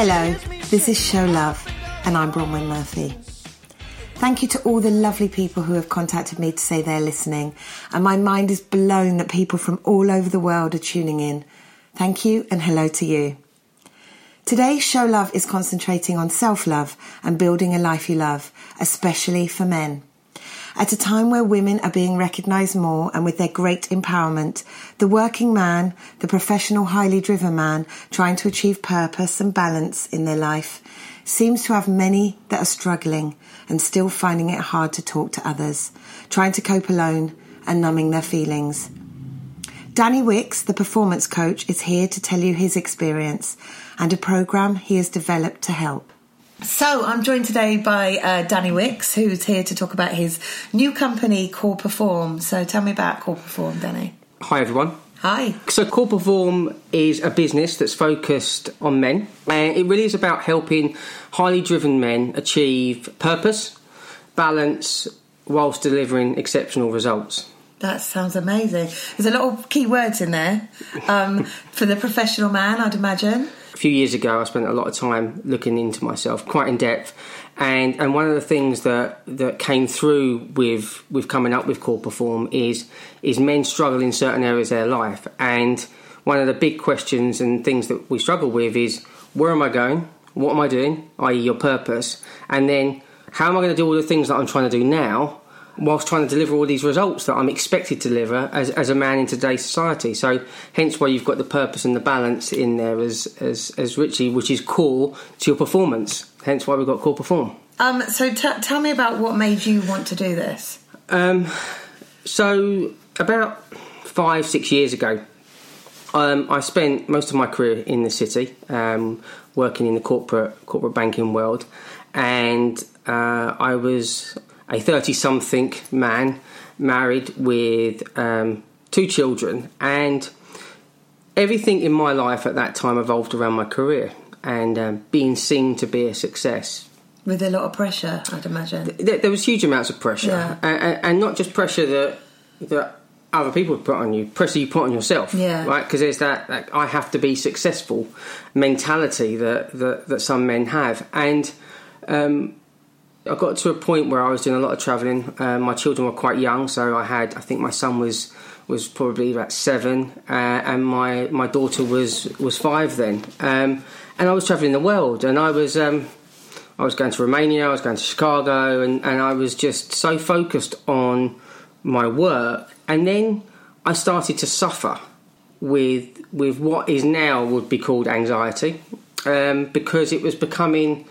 Hello, this is Show Love, and I'm Bronwyn Murphy. Thank you to all the lovely people who have contacted me to say they're listening, and my mind is blown that people from all over the world are tuning in. Thank you, and hello to you. Today, Show Love is concentrating on self love and building a life you love, especially for men. At a time where women are being recognised more and with their great empowerment, the working man, the professional, highly driven man trying to achieve purpose and balance in their life, seems to have many that are struggling and still finding it hard to talk to others, trying to cope alone and numbing their feelings. Danny Wicks, the performance coach, is here to tell you his experience and a program he has developed to help. So, I'm joined today by uh, Danny Wicks, who's here to talk about his new company, Core Perform. So, tell me about Core Perform, Danny. Hi, everyone. Hi. So, Core Perform is a business that's focused on men, and it really is about helping highly driven men achieve purpose, balance, whilst delivering exceptional results. That sounds amazing. There's a lot of key words in there um, for the professional man, I'd imagine few years ago, I spent a lot of time looking into myself, quite in depth, and and one of the things that that came through with with coming up with Core Perform is is men struggle in certain areas of their life, and one of the big questions and things that we struggle with is where am I going, what am I doing, i.e. your purpose, and then how am I going to do all the things that I'm trying to do now whilst trying to deliver all these results that I'm expected to deliver as, as a man in today's society. So, hence why you've got the purpose and the balance in there as, as, as Richie, which is core to your performance. Hence why we've got core perform. Um, so, t- tell me about what made you want to do this. Um, so, about five, six years ago, um, I spent most of my career in the city, um, working in the corporate corporate banking world, and uh, I was a 30 something man married with um, two children, and everything in my life at that time evolved around my career and um, being seen to be a success. With a lot of pressure, I'd imagine. There, there was huge amounts of pressure, yeah. and, and, not just pressure that that other people put on you, pressure you put on yourself, yeah. right? Because there's that, that, I have to be successful mentality that that, that some men have, and um, I got to a point where I was doing a lot of travelling. Uh, my children were quite young, so I had I think my son was was probably about seven, uh, and my my daughter was was five then. Um, and I was travelling the world, and I was um, I was going to Romania, I was going to Chicago, and, and I was just so focused on my work, and then I started to suffer with with what is now would be called anxiety, um, because it was becoming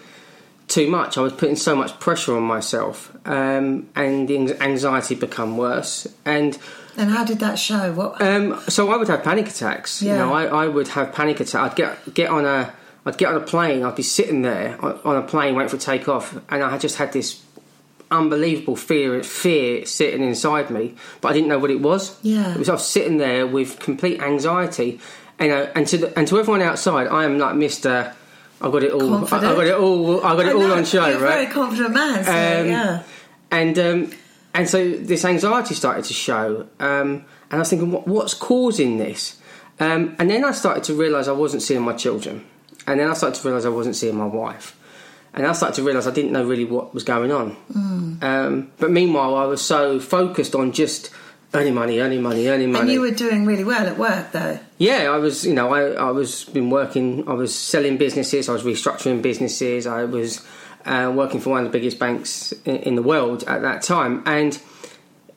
too much. I was putting so much pressure on myself, um, and the anxiety become worse. And and how did that show? What? Um, so I would have panic attacks. Yeah. You know, I, I would have panic attacks. I'd get get on a I'd get on a plane. I'd be sitting there on a plane waiting for takeoff, and I just had this unbelievable fear fear sitting inside me, but I didn't know what it was. Yeah, it was I was sitting there with complete anxiety, and uh, and to the, and to everyone outside, I am like Mister I got it all. Confident. I, got it all. I got it I all know, on show, right? Very confident man. So, um, yeah. And um, and so this anxiety started to show, um, and I was thinking, what, what's causing this? Um, and then I started to realise I wasn't seeing my children, and then I started to realise I wasn't seeing my wife, and I started to realise I didn't know really what was going on. Mm. but meanwhile, I was so focused on just earning money, earning money, earning money. And you were doing really well at work, though. Yeah, I was. You know, I, I was been working. I was selling businesses. I was restructuring businesses. I was uh, working for one of the biggest banks in, in, the world at that time, and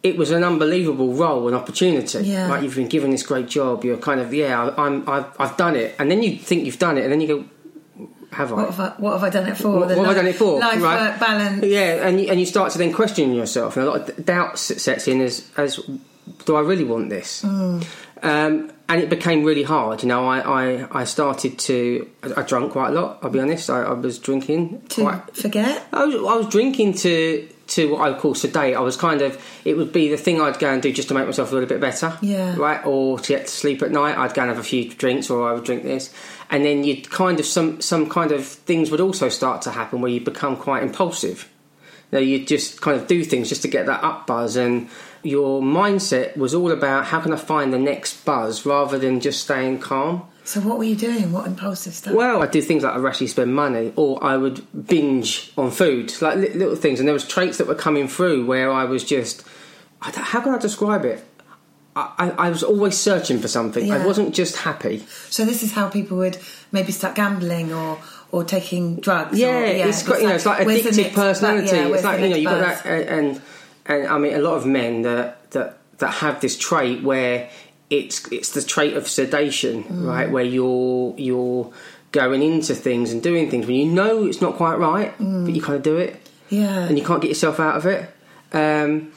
it was an unbelievable role and opportunity. Yeah. Like you've been given this great job. You're kind of yeah. I'm. I've, I've done it, and then you think you've done it, and then you go. Have I? What have I, what have I done it for? What, what have I done it for? Life right? work balance. Yeah, and you, and you start to then question yourself, and a lot of doubt sets in as as do I really want this? Mm. Um, and it became really hard. You know, I, I, I started to. I, I, drank quite a lot. I'll be honest. I, I was drinking to quite, forget. I was, I was drinking to to what I would call sedate. I was kind of. It would be the thing I'd go and do just to make myself a little bit better. Yeah. Right. Or to get to sleep at night, I'd go and have a few drinks, or I would drink this, and then you'd kind of some some kind of things would also start to happen where you become quite impulsive. You know, you'd just kind of do things just to get that up buzz and your mindset was all about how can I find the next buzz rather than just staying calm. So what were you doing? What impulsive stuff? Well, I'd do things like I'd rashly spend money, or I would binge on food, like li- little things. And there was traits that were coming through where I was just, I how can I describe it? I, I, I was always searching for something. I wasn't just happy. So this is how people would maybe start gambling or or taking drugs. Yeah, or, it's got you know, it's like addictive personality. yeah, it's like you know, next you got that, and, and I mean, a lot of men that that that have this trait where it's it's the trait of sedation, Mm. right? Where you're you're going into things and doing things when you know it's not quite right, Mm. but you kind of do it, Yeah. and you can't get yourself out of it. Um,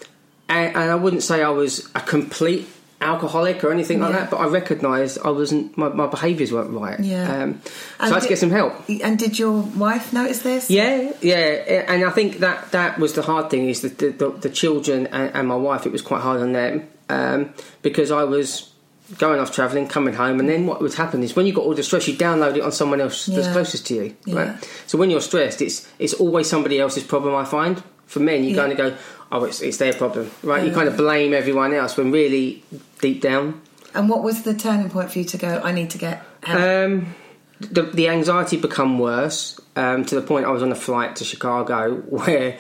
and, and I wouldn't say I was a complete alcoholic or anything like Yeah. that, but I recognised I wasn't my, my behaviours weren't right. Yeah. Um, so And I had to get some help. And did your wife notice this? Yeah, yeah, and I think that that was the hard thing is that the, the, the children and, and my wife. It was quite hard on them um, because I was going off travelling, coming home, and then what would happen is when you got all the stress, you download it on someone else that's closest to you. Yeah. Right. So when you're stressed, it's it's always somebody else's problem. I find for men, you Yeah. kind of go, oh, it's it's their problem, right? You Yeah. kind of blame everyone else when really deep down. And what was the turning point for you to go? I need to get help. Um, the, the anxiety become worse um, to the point I was on a flight to Chicago where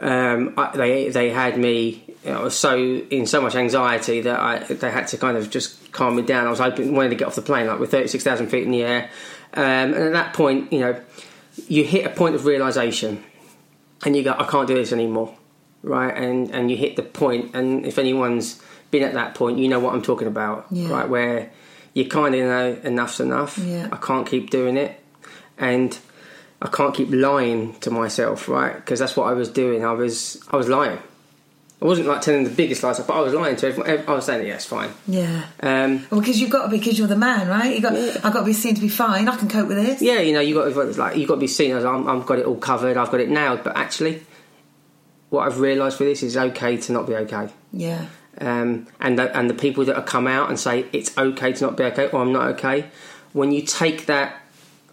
um, I, they they had me. I was so in so much anxiety that I they had to kind of just calm me down. I was hoping wanting to get off the plane like with thirty six thousand feet in the air, um, and at that point, you know, you hit a point of realization, and you go, I can't do this anymore, right? And and you hit the point, and if anyone's been at that point, you know what I'm talking about, Yeah. right? Where you kind of know enough's enough. Yeah. I can't keep doing it, and I can't keep lying to myself, right? Because that's what I was doing. I was I was lying. I wasn't like telling the biggest lies, but I was lying to everyone. I was saying, "Yeah, it's fine." yeah. Um, Well, because you've got to be, because you're the man, right? You got, I've got to be seen to be fine. I can cope with this. yeah, you know, you got to, like you got to be seen as I'm, I've got it all covered. I've got it nailed. But actually, what I've realised for this is okay to not be okay. Yeah. um, and the, and the people that have come out and say it's okay to not be okay or I'm not okay. When you take that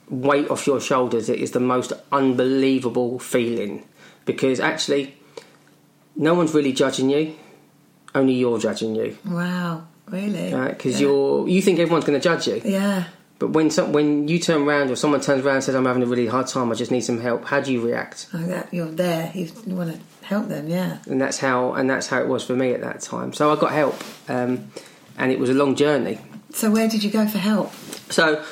weight off your shoulders, it is the most unbelievable feeling because actually, no one's really judging you. Only you're judging you, Wow. Really? right? Because Yeah. you're you think everyone's going to judge you, Yeah. but when some, when you turn around or someone turns around and says I'm having a really hard time, I just need some help. How do you react? Oh, that, you're there. You want to help them. Yeah. and that's how and that's how it was for me at that time. So I got help, um, and it was a long journey. So where did you go for help? So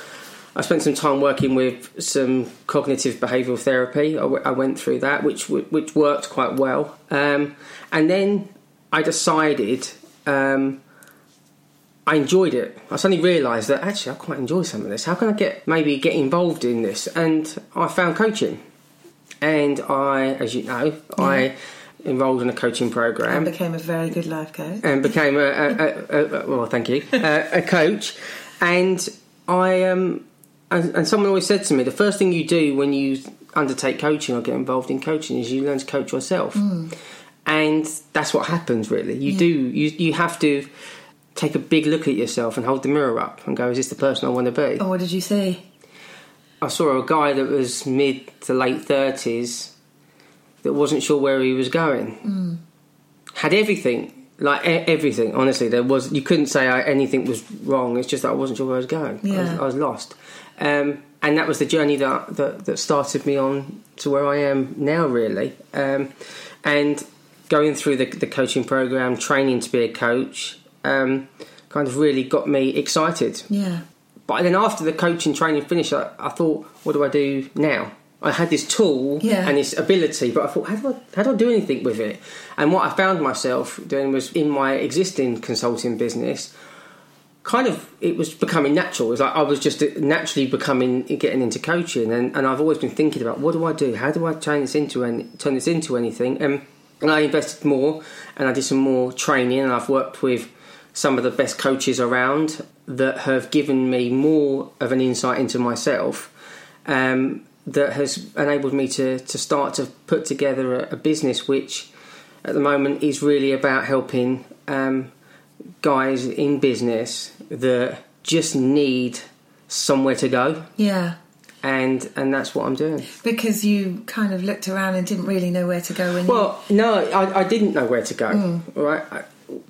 I spent some time working with some cognitive behavioural therapy. I, w- I went through that, which w- which worked quite well, um, and then I decided. Um, I enjoyed it. I suddenly realised that actually I quite enjoy some of this. How can I get maybe get involved in this? And I found coaching, and I, as you know, I enrolled in a coaching program And became a very good life coach. and became a, a, a, a well, thank you, a, a coach. And I um, and, and someone always said to me, the first thing you do when you undertake coaching or get involved in coaching is you learn to coach yourself, mm. and that's what happens. Really, you do you you have to take a big look at yourself and hold the mirror up and go, is this the person I want to be? Oh, what did you see? I saw a guy that was mid to late thirties that wasn't sure where he was going. Mm. Had everything, like e- everything. Honestly, there was you couldn't say I, anything was wrong. It's just that I wasn't sure where I was going. I, was, I was lost, um, and that was the journey that, that that started me on to where I am now. Really, um, and going through the, the coaching program, training to be a coach, um, kind of really got me excited. Yeah. But then after the coaching training finished, I, I thought, what do I do now? I had this tool Yeah. and this ability, but I thought, how do I, how do I do anything with it? And what I found myself doing was in my existing consulting business, kind of it was becoming natural. It was like I was just naturally becoming getting into coaching, and, and I've always been thinking about what do I do? How do I turn this into turn this into anything? And, and I invested more, and I did some more training, and I've worked with some of the best coaches around that have given me more of an insight into myself. Um, that has enabled me to, to start to put together a, a business which at the moment is really about helping um, guys in business that just need somewhere to go Yeah. and and that's what I'm doing. Because you kind of looked around and didn't really know where to go when Well, no, I, I didn't know where to go. All right,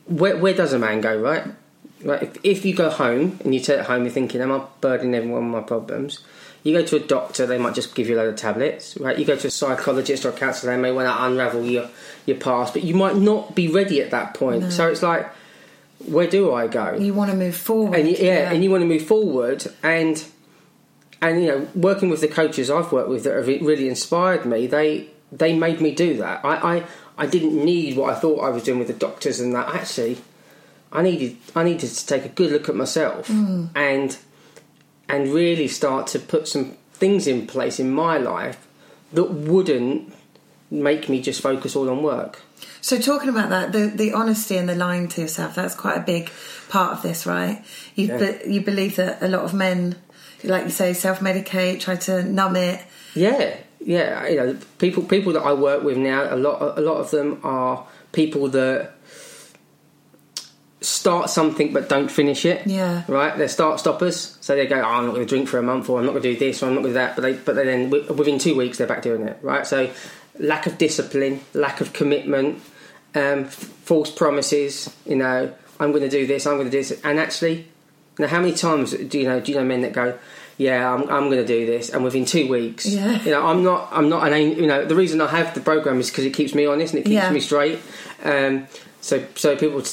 where, where does a man go? Right, Right? If, if you go home and you take it home, you're thinking, "Am I burdening everyone with my problems?" You go to a doctor, they might just give you a load of tablets. Right? You go to a psychologist or a counsellor, they may want to unravel your your past, but you might not be ready at that point. So it's like, where do I go? You want to move forward. and you, yeah, and you want to move forward and and you know working with the coaches I've worked with that have really inspired me they they made me do that I, I I didn't need what I thought I was doing with the doctors and that actually I needed I needed to take a good look at myself mm. and and really start to put some things in place in my life that wouldn't make me just focus all on work So talking about that, the the honesty and the lying to yourself, that's quite a big part of this, right? You Yeah. be, you believe that a lot of men, like you say, self medicate, try to numb it. Yeah, yeah. You know, people people that I work with now, a lot a lot of them are people that start something but don't finish it. Yeah. Right. They're start stoppers. So they go, oh, I'm not going to drink for a month, or I'm not going to do this, or I'm not going to do that. But they but they then within two weeks they're back doing it. Right. So lack of discipline, lack of commitment, um, f- false promises. You know, I'm going to do this, I'm going to do this, and actually. Now, how many times do you know? Do you know men that go, "Yeah, I'm, I'm going to do this," and within two weeks, Yeah. you know, I'm not, I'm not an, you know, the reason I have the program is because it keeps me honest and it keeps Yeah. me straight. Um, so, so people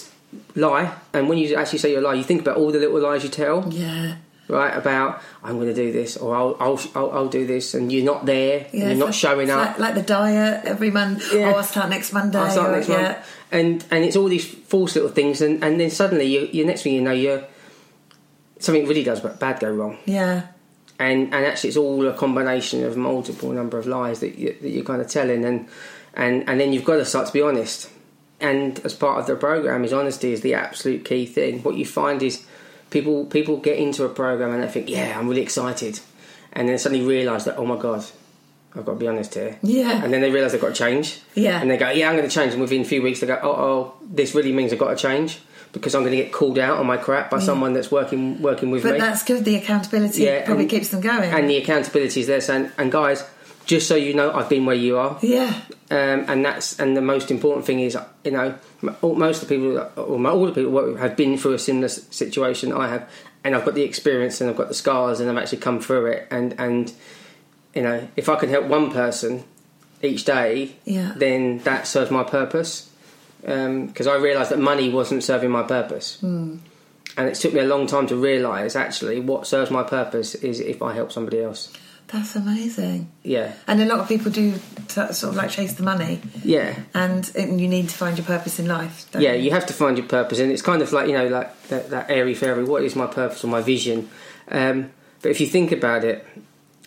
lie, and when you actually say your lie, you think about all the little lies you tell, Yeah. right? About I'm going to do this, or I'll, I'll, I'll, I'll do this, and you're not there, Yeah, and you're not like- showing up. Like, like the diet every month. Yeah. Oh, I'll start next Monday. I'll start or- next yeah. month. And and it's all these false little things, and, and then suddenly you, you next thing you know, you're something really does bad go wrong. Yeah. and and actually it's all a combination of multiple number of lies that, you, that you're kind of telling and and and then you've got to start to be honest and as part of the program is honesty is the absolute key thing what you find is people people get into a program and they think yeah i'm really excited and then suddenly realize that oh my god i've got to be honest here Yeah. and then they realize they've got to change Yeah. and they go yeah i'm going to change and within a few weeks they go oh, oh this really means i've got to change because i'm going to get called out on my crap by someone that's working working with But me But that's good. The accountability Yeah, probably and- keeps them going. and the accountability is there saying, and guys, just so you know, I've been where you are, yeah. um, and that's and the most important thing is, you know, most of the people, or all the people have been through a similar situation I have, and I've got the experience and I've got the scars and I've actually come through it, and and you know, if I can help one person each day, Yeah. then that serves my purpose. Because I realised that money wasn't serving my purpose Hmm. and it took me a long time to realise actually what serves my purpose is if I help somebody else. That's amazing. Yeah, And a lot of people do t- sort of like chase the money, yeah, and, and you need to find your purpose in life. don't yeah. You have to find your purpose, and it's kind of like you know, like that, that airy fairy. What is my purpose or my vision? Um, but if you think about it,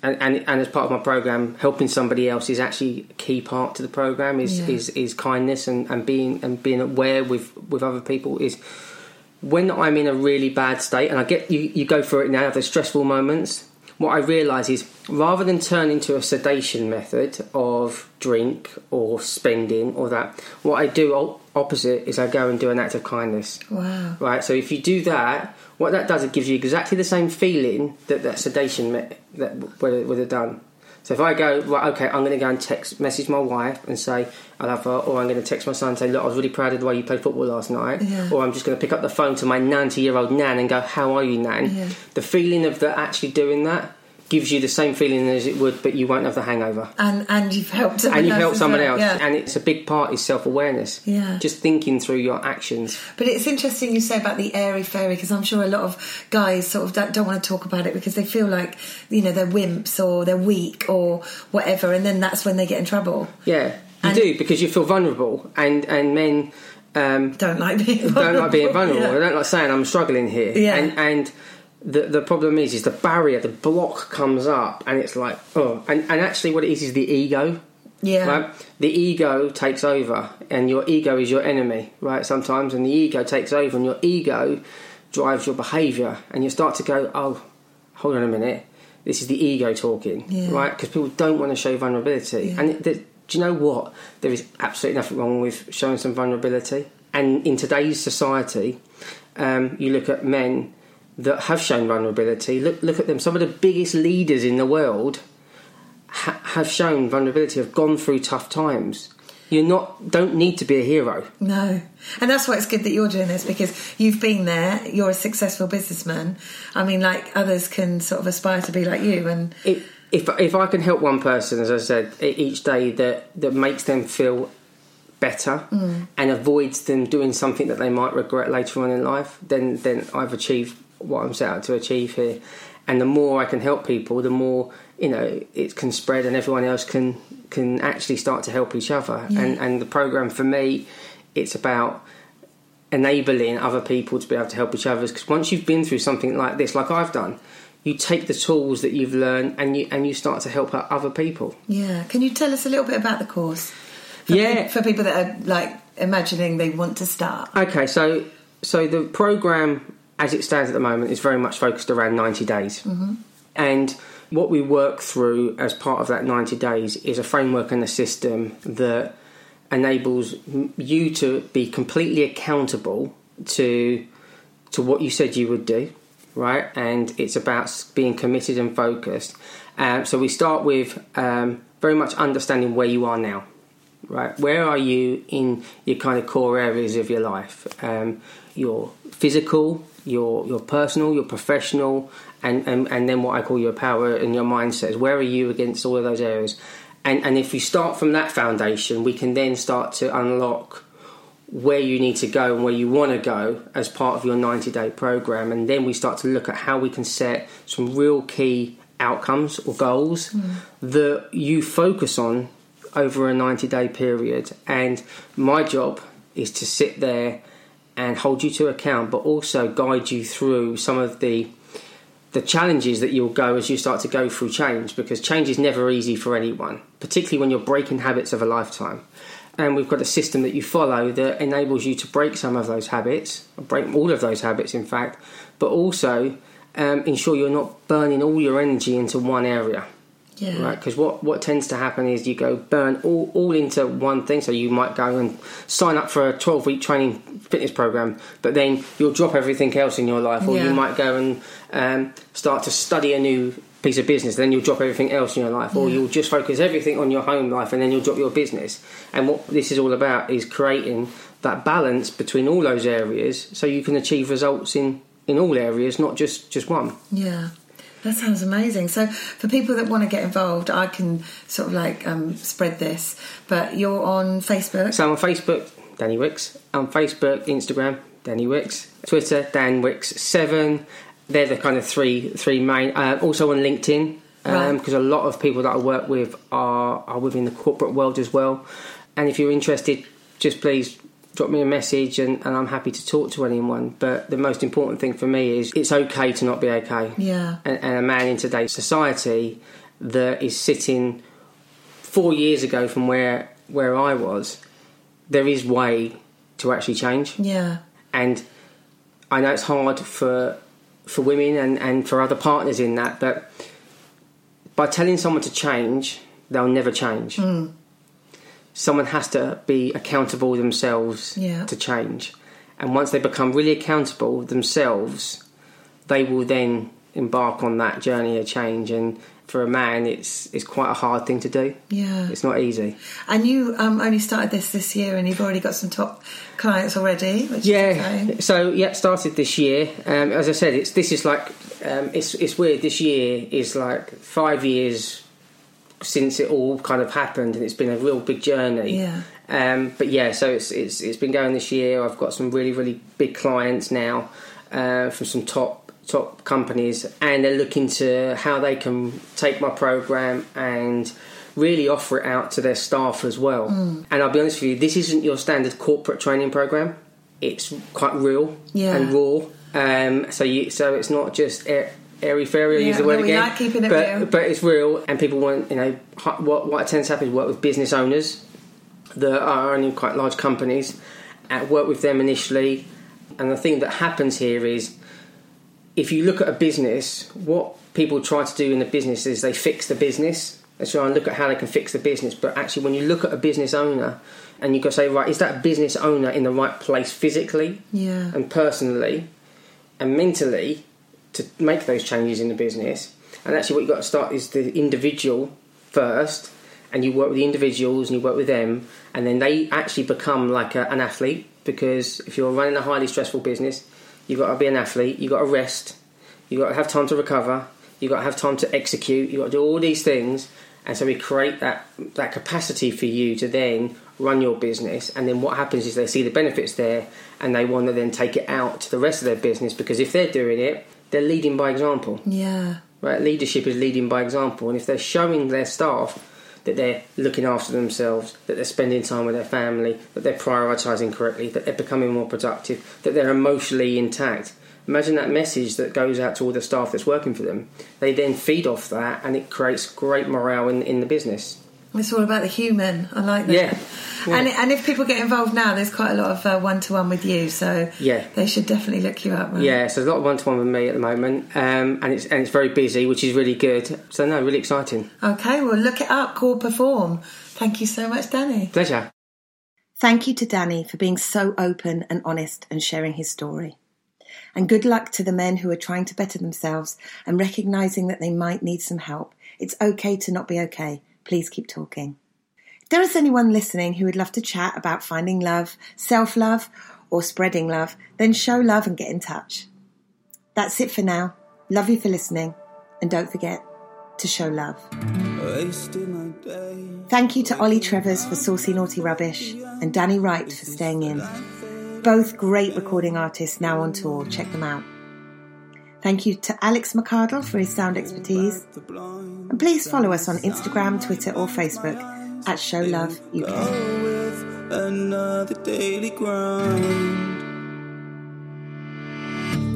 and, and and as part of my program, helping somebody else is actually a key part to the program. Is Yeah. is is kindness and, and being and being aware with with other people is. When I'm in a really bad state, and I get you, you go through it now, the stressful moments. What I realise is rather than turn into a sedation method of drink or spending or that, what I do opposite is I go and do an act of kindness. Wow. Right, so if you do that, what that does, it gives you exactly the same feeling that that sedation me- that would have done. So if I go, right, okay, I'm going to go and text, message my wife and say I love her, or I'm going to text my son and say, look, I was really proud of the way you played football last night, Yeah. or I'm just going to pick up the phone to my 90 year old nan and go, how are you, nan? Yeah. The feeling of the actually doing that gives you the same feeling as it would, but you won't have the hangover And and you've helped someone and you've else helped someone else. Yeah. And it's a big part is self awareness. Yeah. Just thinking through your actions. But it's interesting you say about the airy fairy because I'm sure a lot of guys sort of don't, don't want to talk about it because they feel like you know they're wimps or they're weak or whatever, and then that's when they get in trouble. Yeah, you And- do because you feel vulnerable, and and men um, Don't like being don't like being vulnerable. Yeah. They don't like saying I'm struggling here. Yeah. And and the the problem is is the barrier, the block comes up, and it's like oh, and and actually what it is is the ego. Yeah. Right? The ego takes over, and your ego is your enemy, right? Sometimes, and the ego takes over, and your ego drives your behaviour, and you start to go, oh, hold on a minute, this is the ego talking, Yeah. right? Because people don't want to show vulnerability, Yeah. and it, do you know what? There is absolutely nothing wrong with showing some vulnerability, and in today's society, um, you look at men that have shown vulnerability. Look, look at them. Some of the biggest leaders in the world ha- have shown vulnerability, have gone through tough times. You're not don't need to be a hero. No. And that's why it's good that you're doing this because you've been there, you're a successful businessman. I mean, like others can sort of aspire to be like you and It, if if I can help one person, as I said, each day that that makes them feel better mm. and avoids them doing something that they might regret later on in life, then then I've achieved what I'm set out to achieve here. And the more I can help people, the more you know it can spread, and everyone else can can actually start to help each other. And and the program for me, it's about enabling other people to be able to help each other. Because once you've been through something like this, like I've done, you take the tools that you've learned and you and you start to help out other people. yeah. Can you tell us a little bit about the course? For Yeah. for people that are like imagining they want to start. Okay, so so the program as it stands at the moment is very much focused around 90 days. And what we work through as part of that 90 days is a framework and a system that enables you to be completely accountable to to what you said you would do, right? And it's about being committed and focused. Um, so we start with um, very much understanding where you are now, right? Where are you in your kind of core areas of your life? Um, your physical, your your personal, your professional, and, and and then what I call your power and your mindsets. Where are you against all of those areas? And and if we start from that foundation, we can then start to unlock where you need to go and where you want to go as part of your 90 day program. And then we start to look at how we can set some real key outcomes or goals mm. that you focus on over a 90 day period. And my job is to sit there and hold you to account, but also guide you through some of the the challenges that you'll go as you start to go through change because change is never easy for anyone, particularly when you're breaking habits of a lifetime. And we've got a system that you follow that enables you to break some of those habits, break all of those habits, in fact, but also um, ensure you're not burning all your energy into one area Yeah. right? Because what, what tends to happen is you go burn all, all into one thing. So you might go and sign up for a 12 week training fitness program, but then you'll drop everything else in your life, or Yeah. you might go and um, start to study a new piece of business, then you'll drop everything else in your life, or Yeah. you'll just focus everything on your home life, and then you'll drop your business. And what this is all about is creating that balance between all those areas, so you can achieve results in in all areas, not just just one. Yeah. That sounds amazing. So, for people that want to get involved, I can sort of like um, spread this. But you're on Facebook. So on Facebook, Danny Wicks. On Facebook, Instagram, Danny Wicks. Twitter, Dan Wicks seven. They're the kind of three three main. Uh, also on LinkedIn, because a lot of people that I work with are are within the corporate world as well. And if you're interested, just please drop me a message, and, and I'm happy to talk to anyone. But the most important thing for me is it's okay to not be okay Yeah. and, and a man in today's society that is sitting four years ago from where where I was, there is way to actually change. Yeah. And I know it's hard for for women and, and for other partners in that, but by telling someone to change, they'll never change. Hmm. Someone has to be accountable themselves Yeah. to change. And once they become really accountable themselves, they will then embark on that journey of change. And for a man, it's it's quite a hard thing to do. Yeah. It's not easy. And you um, only started this this year, and you've already got some top clients already. Which Is Yeah. So yeah, started this year. Um, as I said, it's this is like um, it's it's weird. This year is like five years since it all kind of happened, and it's been a real big journey. Yeah. Um, but yeah, so it's it's it's been going this year. I've got some really really big clients now uh, from some top top companies, and they're looking to how they can take my program and really offer it out to their staff as well. Mm. And I'll be honest with you, this isn't your standard corporate training program. It's quite real Yeah. and raw. Um, so you so it's not just air, airy fairy. I Yeah, use the word no, again. like keeping it but, real. but it's real, and people want you know what what tends to happen is work with business owners that are owning quite large companies, and work with them initially. And the thing that happens here is, if you look at a business, what people try to do in a business is they fix the business. They try and look at how they can fix the business. But actually, when you look at a business owner, and you go say, right, is that business owner in the right place physically Yeah. and personally and mentally to make those changes in the business? And actually, what you've got to start is the individual first, and you work with the individuals and you work with them, and then they actually become like a, an athlete. Because if you're running a highly stressful business, you've got to be an athlete. You've got to rest. You've got to have time to recover. You've got to have time to execute. You've got to do all these things, and so we create that that capacity for you to then run your business. And then what happens is they see the benefits there, and they want to then take it out to the rest of their business because if they're doing it, they're leading by example. Yeah. Right? Leadership is leading by example, and if they're showing their staff that they're looking after themselves, that they're spending time with their family, that they're prioritising correctly, that they're becoming more productive, that they're emotionally intact. Imagine that message that goes out to all the staff that's working for them. They then feed off that, and it creates great morale in, in the business. It's all about the human. I like that. Yeah. Yeah. And and if people get involved now, there's quite a lot of one to one with you, so Yeah. they should definitely look you up. Right? Yeah, so there's a lot of one to one with me at the moment, um, and it's and it's very busy, which is really good. So no, really exciting. Okay, well look it up. Core Perform. Thank you so much, Danny. Pleasure. Thank you to Danny for being so open and honest and sharing his story. And good luck to the men who are trying to better themselves and recognizing that they might need some help. It's okay to not be okay. Please keep talking. If there is anyone listening who would love to chat about finding love, self love, or spreading love, then show love and get in touch. That's it for now. Love you for listening, and don't forget to show love. Wasted my day. Thank you to Ollie Trevors for Saucy Naughty Rubbish and Danny Wright for staying in. Both great recording artists now on tour. Check them out. Thank you to Alex McCardle for his sound expertise. And please follow us on Instagram, Twitter, or Facebook at Show Love UK. another daily grind.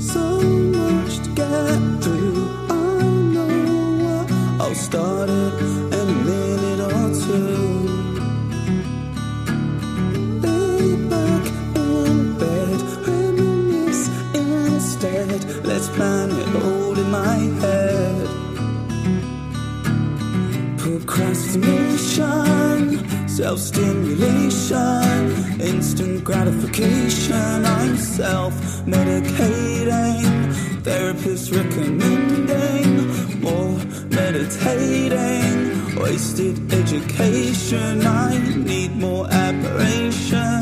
So much to get through. I know I'll start it in a minute or two. Lay back in bed, reminisce instead. Let's plan it all in my head. Procrastination, self stimulation, instant gratification. I'm self medicating, therapist recommending more meditating, wasted education. I need more admiration,